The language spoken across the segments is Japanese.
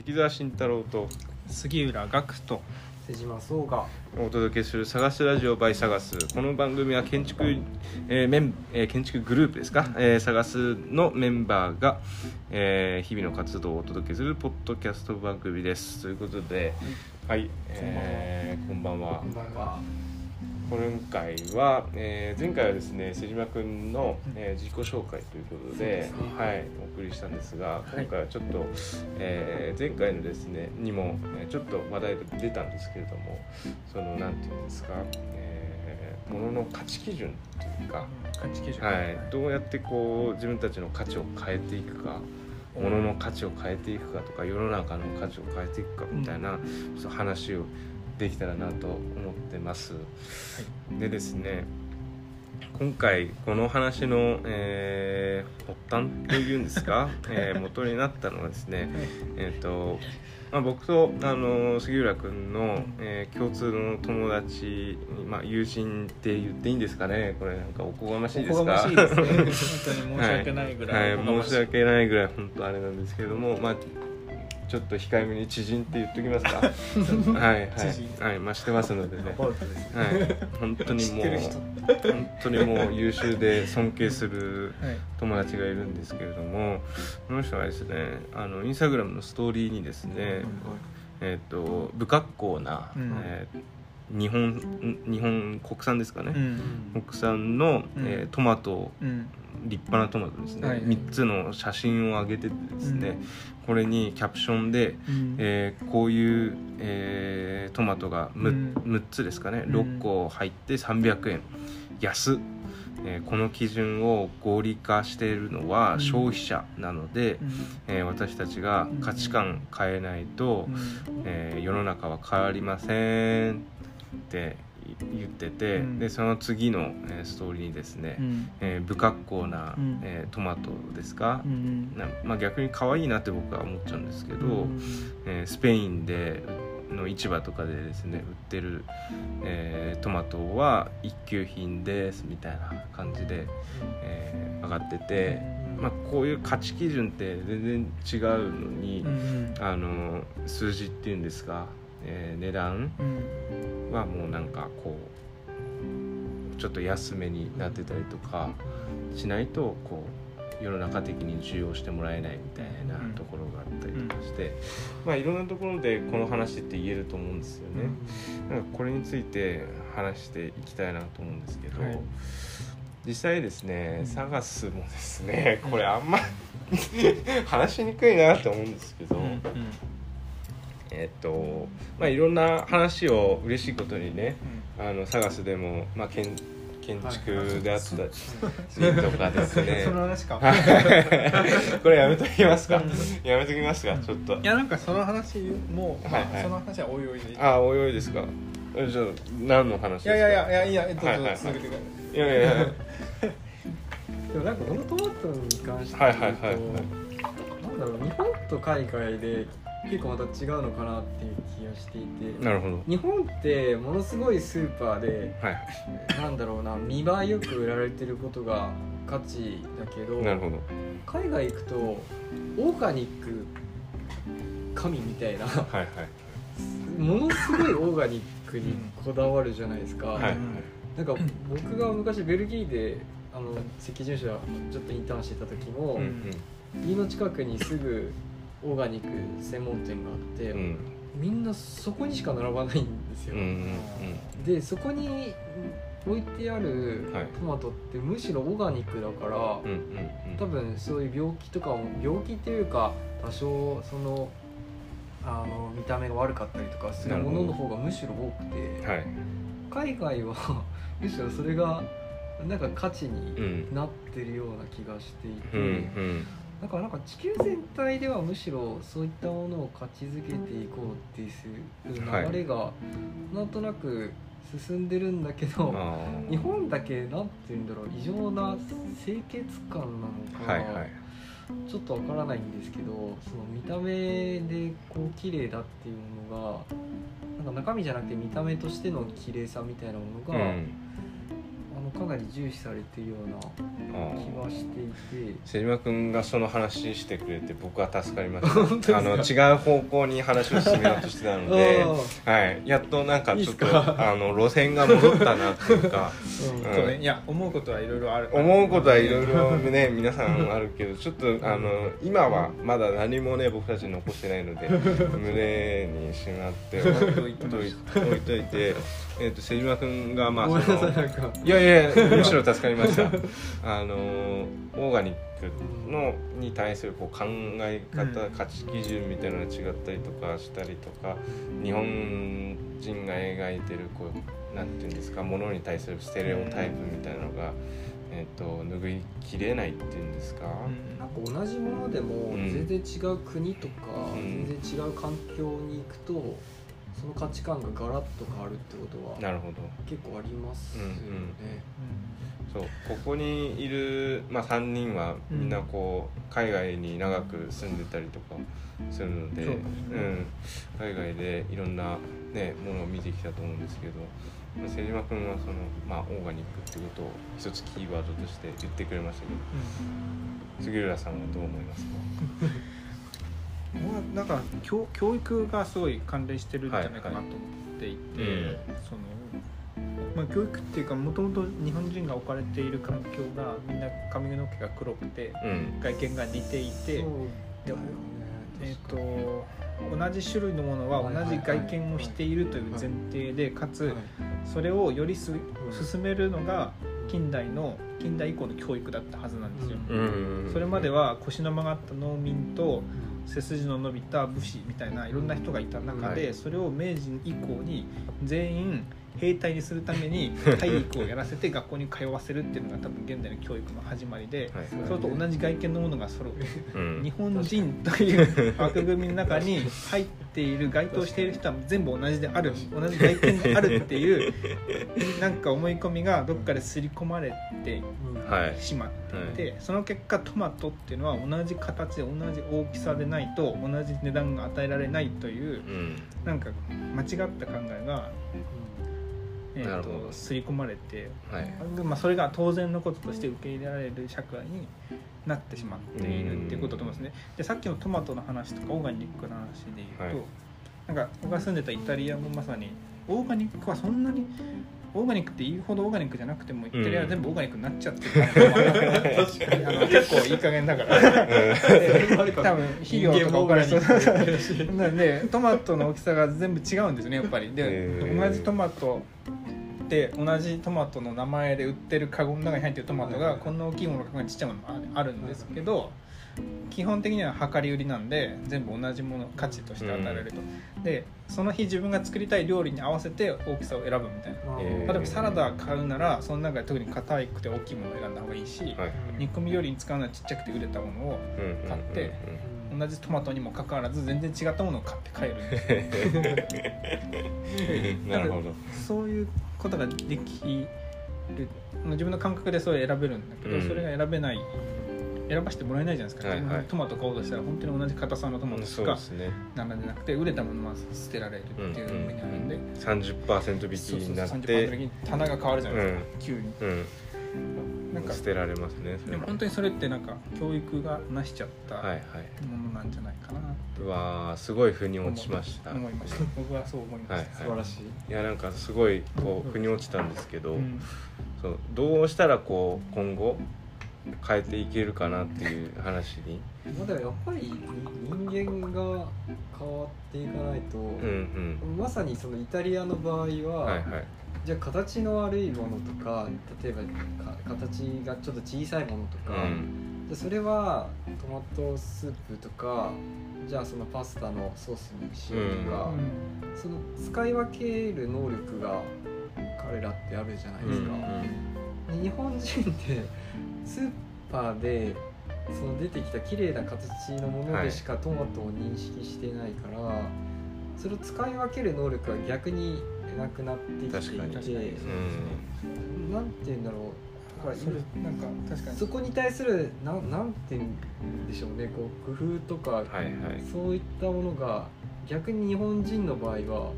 関澤慎太郎と杉浦岳と瀬島壮がお届けする「探すラジオ by 探す」この番組は建築,、えーメンえー建築グループですか、えー探すのメンバーが、えー日々の活動をお届けするポッドキャスト番組です。ということではい、えーこんばんは。こんばんは今回は、えー前回はですね瀬島君の、えー自己紹介ということではい、お送りしたんですがい。今回はちょっと、えー前回のですねにも、えーちょっと話題で出たんですけれどもそのなんていうんですか、えー、ものの価値基準というか、価値基準。はい、どうやってこう自分たちの価値を変えていくかものの価値を変えていくかとか世の中の価値を変えていくかみたいな、そう話をできたらなと思ってます。でですね今回この話の、えー発端というんですか、えー元になったのはですね、えーとまあ、僕とあの杉浦君の、えー共通の友達、まあ、友人って言っていいんですかね？これなんかおこがましいですか？おこがましいですね。本当に申し訳ないぐらい、はい、はい、申し訳ないぐらい本当あれなんですけれどもまあちょっと控えめに知人って言っときますか？は いはい。はいまあしてますのでね。はい。本当にもう本当にもう優秀で尊敬するはい。友達がいるんですけれどもこの人はですねあのインスタグラムのストーリーにですね、えっ、と不格好な、うん。えー日本ん日本国産ですかね、うん。国産の、うん。えートマト。うん。立派なトマトですね、はい。3つの写真を上げててですね、これにキャプションで、うん。えーこういう、えートマトが 6,、うん。6つですかね。うん。6個入って300円。安。っ、えーこの基準を合理化しているのはうん。消費者なので、うん。えー私たちが価値観変えないと、うん。えー世の中は変わりませんって言ってて、うん。でその次の、えーストーリーにですね、うん。えー不格好な、うん。えートマトですか？う、んなまあ、逆に可愛いなって僕は思っちゃうんですけど、うんえースペインでの市場とかでですね売ってる、えートマトは一級品ですみたいな感じで、えー上がってて、まあ、こういう価値基準って全然違うのに、うん。あの数字っていうんですか、えー値段？うんはもうなんかこうちょっと安めになってたりとかしないとこう世の中的に需要してもらえないみたいなうん。ところがあったりとかして、まあいろんなところでこの話って言えると思うんですよね。なんかこれについて話していきたいなと思うんですけど、はい。実際ですねうん。サガスもですねこれあんま 話しにくいなって思うんですけど、うんえっとまあいろんな話を嬉しいことにねあのサガスでも、まあ、建建築であったりとかですね。その話か。これやめときますか。やめときますかちょっと。いやなんかその話も、まあはいはい。その話はおいおいでいあおいおいですか。えじゃあ何の話いやいやいやいやえっと、はいはいはい。続けてください。いやいやいや。でもなんかこのトマトに関してはいはいはいはい。なんだろう日本と海外で結構また違うのかなっていう気がしていて。なるほど。日本ってものすごいスーパーではいなんだろうな見栄えよく売られてることが価値だけどなるほど。海外行くとオーガニック神みたいなはいはい。ものすごいオーガニックにこだわるじゃないですか、はいはい。なんか僕が昔ベルギーであの赤十社ちょっとインターンしてた時も、うんうん。家の近くにすぐオーガニック専門店があって、うん。みんなそこにしか並ばないんですよ、うんうんでそこに置いてあるはい。トマトってむしろオーガニックだから、うんうんうん。多分そういう病気とかも病気っていうか多少そのあの見た目が悪かったりとかするものの方がむしろ多くてはい。海外は むしろそれがなんか価値うにん。なってるような気がしていて、うんうんだからなんか地球全体ではむしろそういったものを価値づけていこうっていうはい流れがなんとなく進んでるんだけど、あー。日本だけなんて言うんだろう異常な清潔感なのか、はいはい。ちょっとわからないんですけどその見た目でこう綺麗だっていうものがなんか中身じゃなくて見た目としての綺麗さみたいなものが、うんあのかなり重視されているようなあ気はしていて。瀬島君がその話してくれて僕は助かりま 本当ですか？したあの違う方向に話を進めようとしてたので はい、やっとなんかちょっと あの路線が戻ったなっていうか。うん。うんそうね。いや思うことはいろいろある。思うことはいろいろね皆さんあるけどちょっとあの今はまだ何もね僕たち残してないので胸にしまって置いとい置いといて、えー、と瀬島君がまあいやいやむしろ助かりました。あのオーガニックのに対するこう考え方、うん。価値基準みたいなのが違ったりとかしたりとか日本人が描いてるこうなんていうんですかものに対するステレオタイプみたいなのが、えー、と拭いきれないっていうんですか、なんか同じものでもうん。全然違う国とか、うん。全然違う環境に行くとその価値観がガラッと変わるってことはなるほど。結構ありますよね。そうここにいる、まあ、3人はみんなこう海外に長く住んでたりとかするので、そううん、海外でいろんな、ね、ものを見てきたと思うんですけどまあ瀬島君はその、まあ、オーガニックってことを一つキーワードとして言ってくれましたけど杉浦さんはどう思いますか？まあ、なんか教教育がすごい関連してるんじゃないかなと思っていて、はいはいそのまあ、教育っていうかもともと日本人が置かれている環境がみんな髪の毛が黒くてうん。外見が似ていて、えー、と同じ種類のものは同じ外見をしているという前提でかつはい。それをよりす進めるのが近代の近代以降の教育だったはずなんですよ。うん。それまでは腰の曲がった農民と背筋の伸びた武士みたいないろんな人がいた中で、はい。それを明治以降に全員兵隊にするために体育をやらせて学校に通わせるっていうのが多分現代の教育の始まりで、はい。それと同じ外見のものが揃う。うん。日本人という枠組みの中に入っている該当している人は全部同じである。同じ外見であるっていうなんか思い込みがどっかで刷り込まれてしまってい。て、その結果トマトっていうのは同じ形で同じ大きさでないと同じ値段が与えられないといううん。なんか間違った考えが、えー、と刷り込まれて、はい。まあ、それが当然のこととして受け入れられる社会になってしまっているっていうことだと思うんですね。でさっきのトマトの話とかオーガニックの話で言うと、はい。なんか僕が住んでたイタリアもまさにオーガニックはそんなにオーガニックって言うほどオーガニックじゃなくてもイタリアは全部オーガニックになっちゃってるから、あの結構いい加減だから。で多分肥料とかお金そうなんでトマトの大きさが全部違うんですよねやっぱり。で、同じトマトで同じトマトの名前で売ってるカゴの中に入ってるトマトがこんな大きいものがちっちゃいものもあるんですけど基本的には量り売りなんで全部同じもの価値として与えられると、でその日自分が作りたい料理に合わせて大きさを選ぶみたいな。え例えばサラダ買うならその中で特に硬くて大きいものを選んだ方がいいし、はい。煮込み料理に使うのはちっちゃくて売れたものをうん買って同じトマトにもかかわらず全然違ったものを買って帰るな。るほど。そういうことができる。自分の感覚でそれ選べるんだけど、うん。それが選べない選ばせてもらえないじゃないですか、はいはい。トマト買おうとしたら本当に同じ硬さのトマトしか並んでなくて売れたものは捨てられるっていうふうになるんで、30%引きそうそうになっ30%て的に棚が変わるじゃないですか、急に。うん。なんか捨てられますねでも本当にそれってなんか教育がなしちゃったはいはい。ものなんじゃないかなうわーすごい腑に落ちました。思いました。僕はそう思いまはいした、素晴らしい。いやなんかすごいこう腑に落ちたんですけど、うん。そうどうしたらこう今後変えていけるかなっていう話に。まあでもやっぱり人間が変わっていかないと、うんうん。まさにそのイタリアの場合は、はいはい。じゃあ形の悪いものとか例えばか形がちょっと小さいものとうか、んでそれはトマトスープとかじゃあそのパスタのソースにしようとか、その使い分ける能力が彼らってあるじゃないですか、日本人ってスーパーでその出てきた綺麗な形のものでしかトマトを認識してないから、それを使い分ける能力が逆になくなってきていて確かに。うん。なんて言うんだろう。あそれなんか確かに。そこに対するななんて言うんでしょうね。こう工夫とか、はいはい。そういったものが逆に日本人の場合はなんか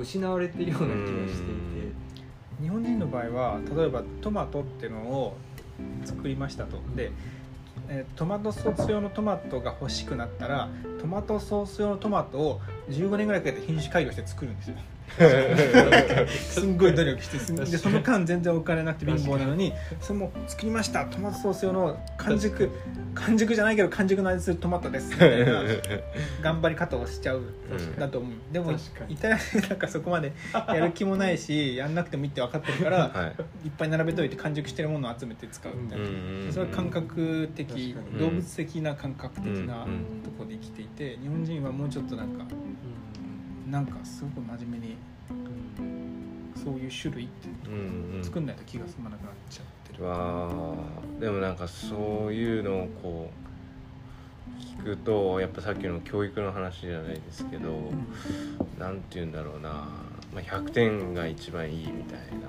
失われているような気がしていて。日本人の場合は例えばトマトっていうのを作りましたと。で、トマトソース用のトマトが欲しくなったらトマトソース用のトマトを15年ぐらいかけて品種改良して作るんですよ。すんごい努力してでその間全然お金なくて貧乏なのにそれも作りました。トマトソース用の完熟完熟じゃないけど完熟の味するトマトです。みたいな頑張り方をしちゃううん。だと思う。でもイタリアでなんかそこまでやる気もないし やんなくてもいいって分かってるから、はい。い、っぱい並べといて完熟してるものを集めて使うみたいな、うんそれは感覚的動物的な感覚的なうんところで生きていて日本人はもうちょっとなんかなんかすごく真面目にそういう種類ってうんうん。作んないと気が済まなくなっちゃってる、わあ。でもなんかそういうのをこう聞くとやっぱさっきの教育の話じゃないですけど、なんて言うんだろうな、まあ、100点が一番いいみたいな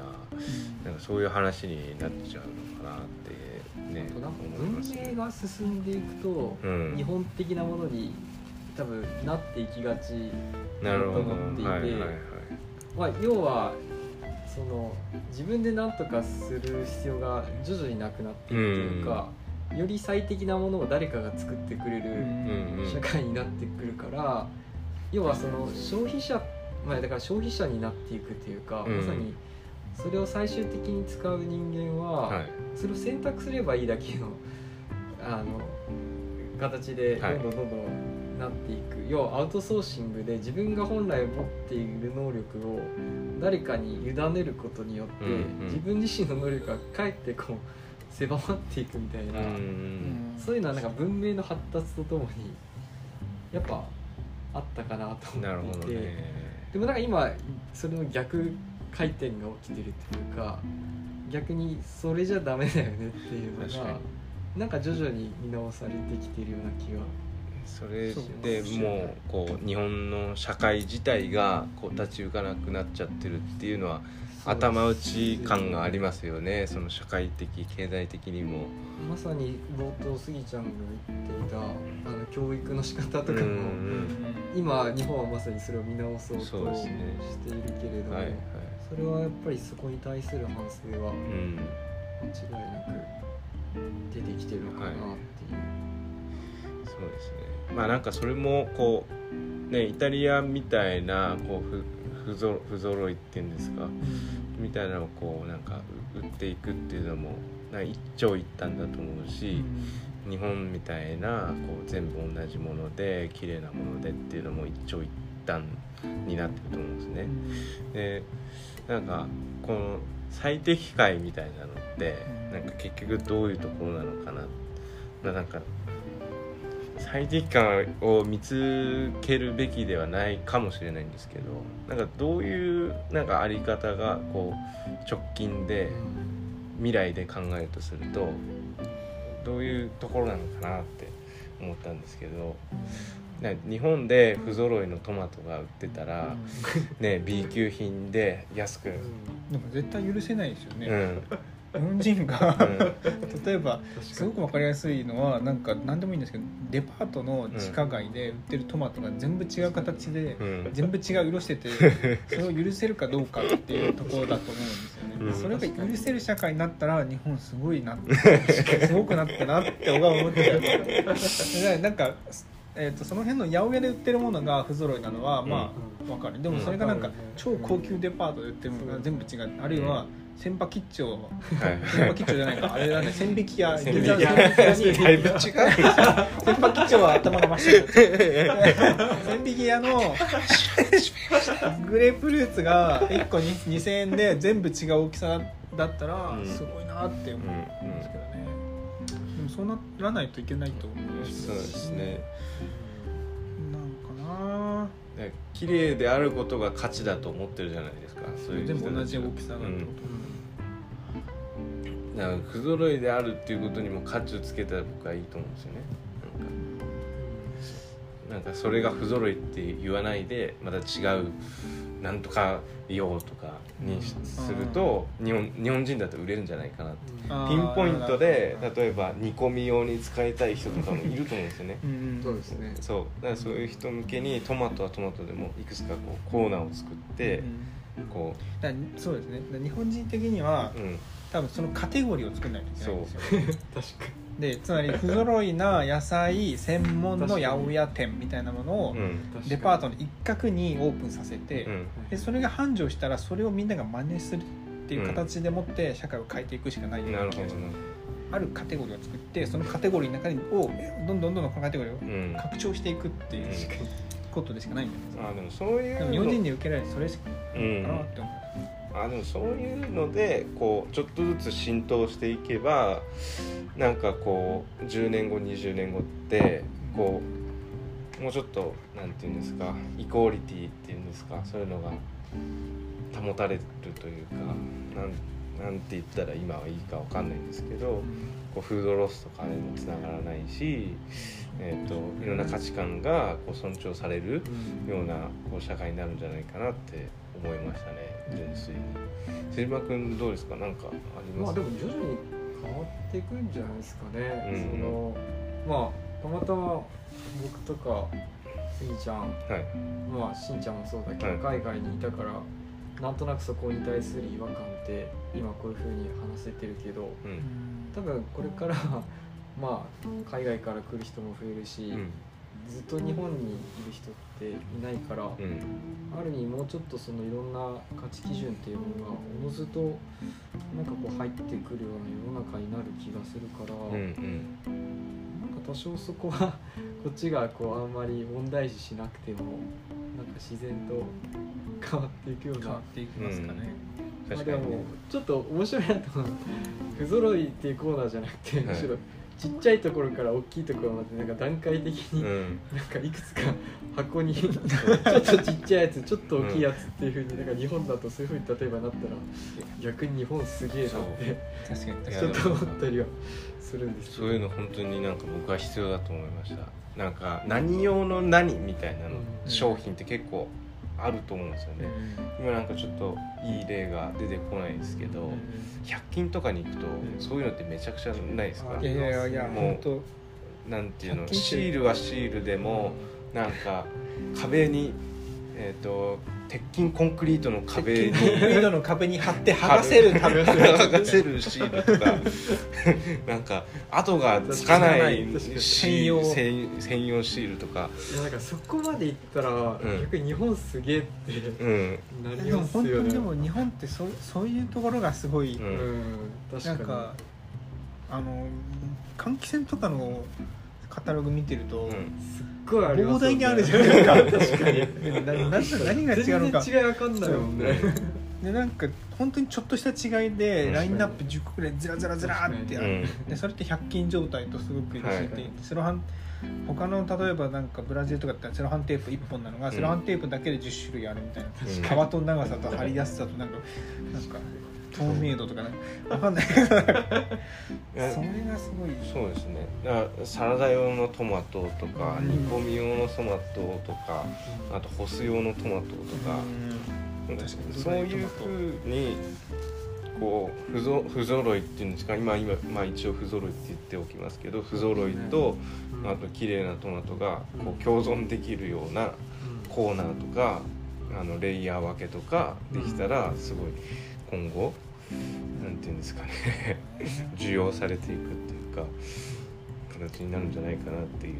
なんかそういう話になっちゃうのかなってねなんか思います文明が進んでいくと、うん。日本的なものに多分なっていきがちなるほど。と思っていてはいはいはい。まあ、要はその自分で何とかする必要が徐々になくなっていくというか、より最適なものを誰かが作ってくれるうんうんうん。社会になってくるから、要はその消費者、まあ、だから消費者になっていくというか、うん。まさにそれを最終的に使う人間は、はい。それを選択すればいいだけのあの形でどはいんどんどんどんなっていく、要はアウトソーシングで自分が本来持っている能力を誰かに委ねることによって、うんうん。自分自身の能力がかえってこう狭まっていくみたいな、うんうんそういうのはなんか文明の発達とともにやっぱあったかなと思っていて、でもなんか今それの逆回転が起きてるっていうか逆にそれじゃダメだよねっていうのがなんか徐々に見直されてきてるような気がそれでもうこう日本の社会自体がこう立ち行かなくなっちゃってるっていうのは頭打ち感がありますよね。その社会的経済的にも。まさに冒頭スギちゃんが言っていたあの教育の仕方とかも、うん今日本はまさにそれを見直そうとしているけれども、はいはい。それはやっぱりそこに対する反省はうん。間違いなく出てきてるのかな。ってい。う、そうですね。まあなんかそれもこうねイタリアみたいなこうふ不ぞ不揃いっていうんですか？みたいなのをこうなんかう売っていくっていうのもな一長一短だと思うし、日本みたいなこう全部同じもので綺麗なものでっていうのも一長一短になってると思うんですね。でなんかこの最適解みたいなのってなんか結局どういうところなのかな。ななんか最適感を見つけるべきではないかもしれないんですけどなんかどういうなんかあり方がこう直近で未来で考えるとするとどういうところなのかなって思ったんですけどな日本で不揃いのトマトが売ってたら、ね、B 級品で安く、でも絶対許せないですよね、うん日本人が、うん。例えばすごく分かりやすいのはなんか何でもいいんですけどデパートの地下街で売ってるトマトが全部違う形で、うん。全部違う色してて それを許せるかどうかっていうところだと思うんですよね、うん。それが許せる社会になったら日本すごいなすごくなったなって僕は思っちゃうでなんか、えー、とその辺の八百屋で売ってるものが不揃いなのはまあわかる。でもそれがなんか超高級デパートで売ってるものが全部違う。あるいは千葉吉兆。はい。千葉吉兆じゃないか。あれだね。千匹屋。千匹屋。に。だいぶ違う千葉吉兆は頭が真っ白千匹屋のグレープフルーツが1個に2000円で全部違う大きさだったらうん。すごいなって思うんですけどね、でもそうならないといけないと思うし。そうですね。なんかなで綺麗であることが価値だと思ってるじゃないですか。そういう全部同じ大きさだってうん。だから不揃いであるっていうことにも価値をつけたら僕はいいと思うんですよね。なんか。なんかそれが不揃いって言わないでまた違うなんとか用とかにしすると日本日本人だと売れるんじゃないかなって。ピンポイントで例えば煮込み用に使いたい人とかもいると思うんですよね。そうですね。そう。だからそういう人向けにトマトはトマトでもいくつかこうコーナーを作ってうん。こだからそうですね。日本人的にはう、うん、多分そのカテゴリーを作んないといけないんですよ。確か でつまり不揃いな野菜専門の八百屋店みたいなものをデパートの一角にオープンさせて、うん。でそれが繁盛したらそれをみんなが真似するっていう形でもって社会を変えていくしかないようなるほどな気がします。あるカテゴリーを作ってそのカテゴリーの中にをどんどんどんどんこのカテゴリーをうん。拡張していくっていううんことでしかないんじゃないあでもそういうですかでも日本人に受けられるそれしかうんかなって思う、あでもそういうのでこうちょっとずつ浸透していけばなんかこう10年後20年後ってこうもうちょっとなんていうんですかイコーリティっていうんですかそういうのが保たれるというかなんなんて言ったら今はいいかわかんないんですけどこうフードロスとかにもつながらないし、えー、といろんな価値観がこう尊重されるようなこう社会になるんじゃないかなって思いましたね純粋に。瀬島君どうですか？何かありますまあでも徐々に変わっていくんじゃないですかね、うんそのまあたまたま僕とかスギちゃん。はい。まあしんちゃんもそうだけど、はい。海外にいたからなんとなくそこに対する違和感って今こういうふうに話せてるけどうん。多分これからまあ海外から来る人も増えるし、うんずっと日本にいる人っていないから、うん。ある意味もうちょっとそのいろんな価値基準っていうものがおのずとなんかこう入ってくるような世の中になる気がするから、うんうん。なんか多少そこは こっちがこうあんまり問題視しなくてもなんか自然と変わっていくような変わっていきますかね、まあ、確かにね。でもちょっと面白いなと思う不揃いっていうコーナーじゃなくて、はい。むしろちっちゃいところから大きいところまでなんか段階的に、うん。なんかいくつか箱に ちょっとちっちゃいやつちょっと大きいやつっていうふうになんか日本だとそういうふうに例えばなったら逆に日本すげえなって確かに。ちょっと思ったりはするんですそういうの本当になんか僕は必要だと思いました。なんか何用の何みたいなの、うん。商品って結構あると思うんですよね。今なんかちょっといい例が出てこないですけど100均とかに行くとそういうのってめちゃくちゃないですか？あいやいやいやいやもうなんていうの100均って。シールはシールでもなんか壁にえっ、と鉄筋コンクリートの壁にコンクリートの壁に貼って剥がせる剥がせるシールとか。なんか跡がつかない専用。専専用シールとか。いやなんかそこまでいったら、ん。逆に日本すげえってうんなりでもますよね。本当にでも日本ってそうそういうところがすごい、ううんん確かに。なんかあの換気扇とかのカタログ見てると、うん。すっごいあり膨大にあるじゃないですか。確かに。なな何が違うのか。全然違いわかんないもんね。でなんか本当にちょっとした違いでうん。ラインナップ10個ぐらいずらずらずらーってある、うん。でそれって100均状態とすごく一緒で、はい。セロハン他の例えばなんかブラジルとかだったらセロハンテープ1本なのが、うんセロハンテープだけで10種類あるみたいな、うん。幅と長さと張りやすさとなんかなんか透明度とかなん。かんないけど。それがすごいそうですね。サラダ用のトマトとかうん。煮込み用のトマトとかあと干す用のトマトとか。うん。確かに。そういうふうにこう不ぞ不揃いっていうんですか？今今、まあ、一応不揃いって言っておきますけど不揃いと、うん。あと綺麗なトマトがこうん。う共存できるようなコーナーとかあのレイヤー分けとかできたらすごい今後なんていうんですかね。需要されていくっていうか形になるんじゃないかなっていう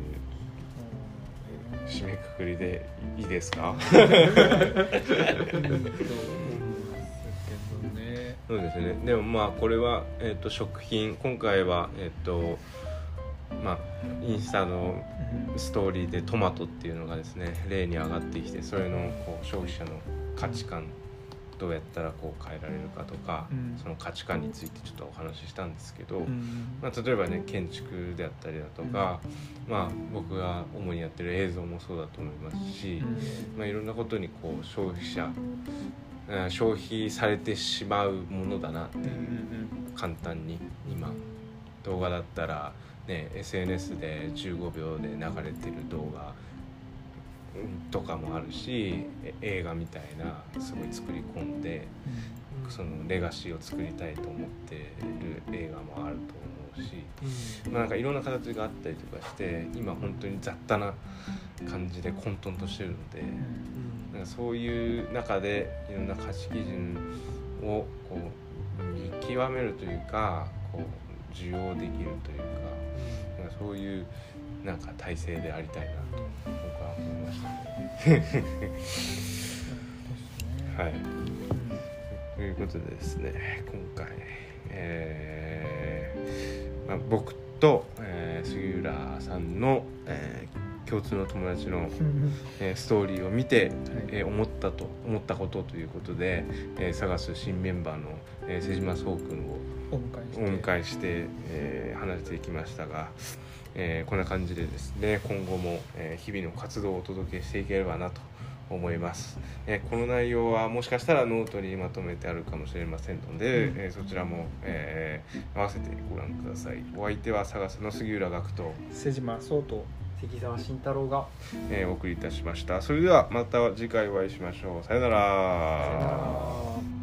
締めくくりでいいですか？ね。そうですね。でもまあこれは、えー、と食品今回はえっ、とまあインスタのストーリーでトマトっていうのがですね例に上がってきてそれのこう消費者の価値観どうやったらこう変えられるかとか、うん。その価値観についてちょっとお話ししたんですけど、うん。まあ、例えばね建築であったりだとか、まあ、僕が主にやってる映像もそうだと思いますし、まあ、いろんなことにこう消費者うん消費されてしまうものだなってうんうんうん簡単に今動画だったら、ね、SNS で15秒で流れてる動画うんとかもあるしえ映画みたいなすごい作り込んでそのレガシーを作りたいと思ってる映画もあると思ううし、まあ、なんかいろんな形があったりとかして今本当に雑多な感じで混沌としてるのでなんかそういう中でいろんな価値基準をこう見極めるというかこう受容できるというかなんかそういうなんか体制でありたいなと僕は思いましたね。はいということでですね今回、えーまあ、僕と、えー、杉浦さんの、えー、共通の友達の、えー、ストーリーを見て、えー、思ったと思ったことということで、えー、探す新メンバーの、えー、瀬島壮君をお迎えして。えして、えー話していきましたが、えーこんな感じでですね今後も、えー日々の活動をお届けしていければなと思います、えーこの内容はもしかしたらノートにまとめてあるかもしれませんので、えーそちらも、えー合わせてご覧ください。お相手は探すの杉浦学と、瀬島壮と関澤慎太郎が。えーお送りいたしました。それではまた次回お会いしましょう。さよなら。さよなら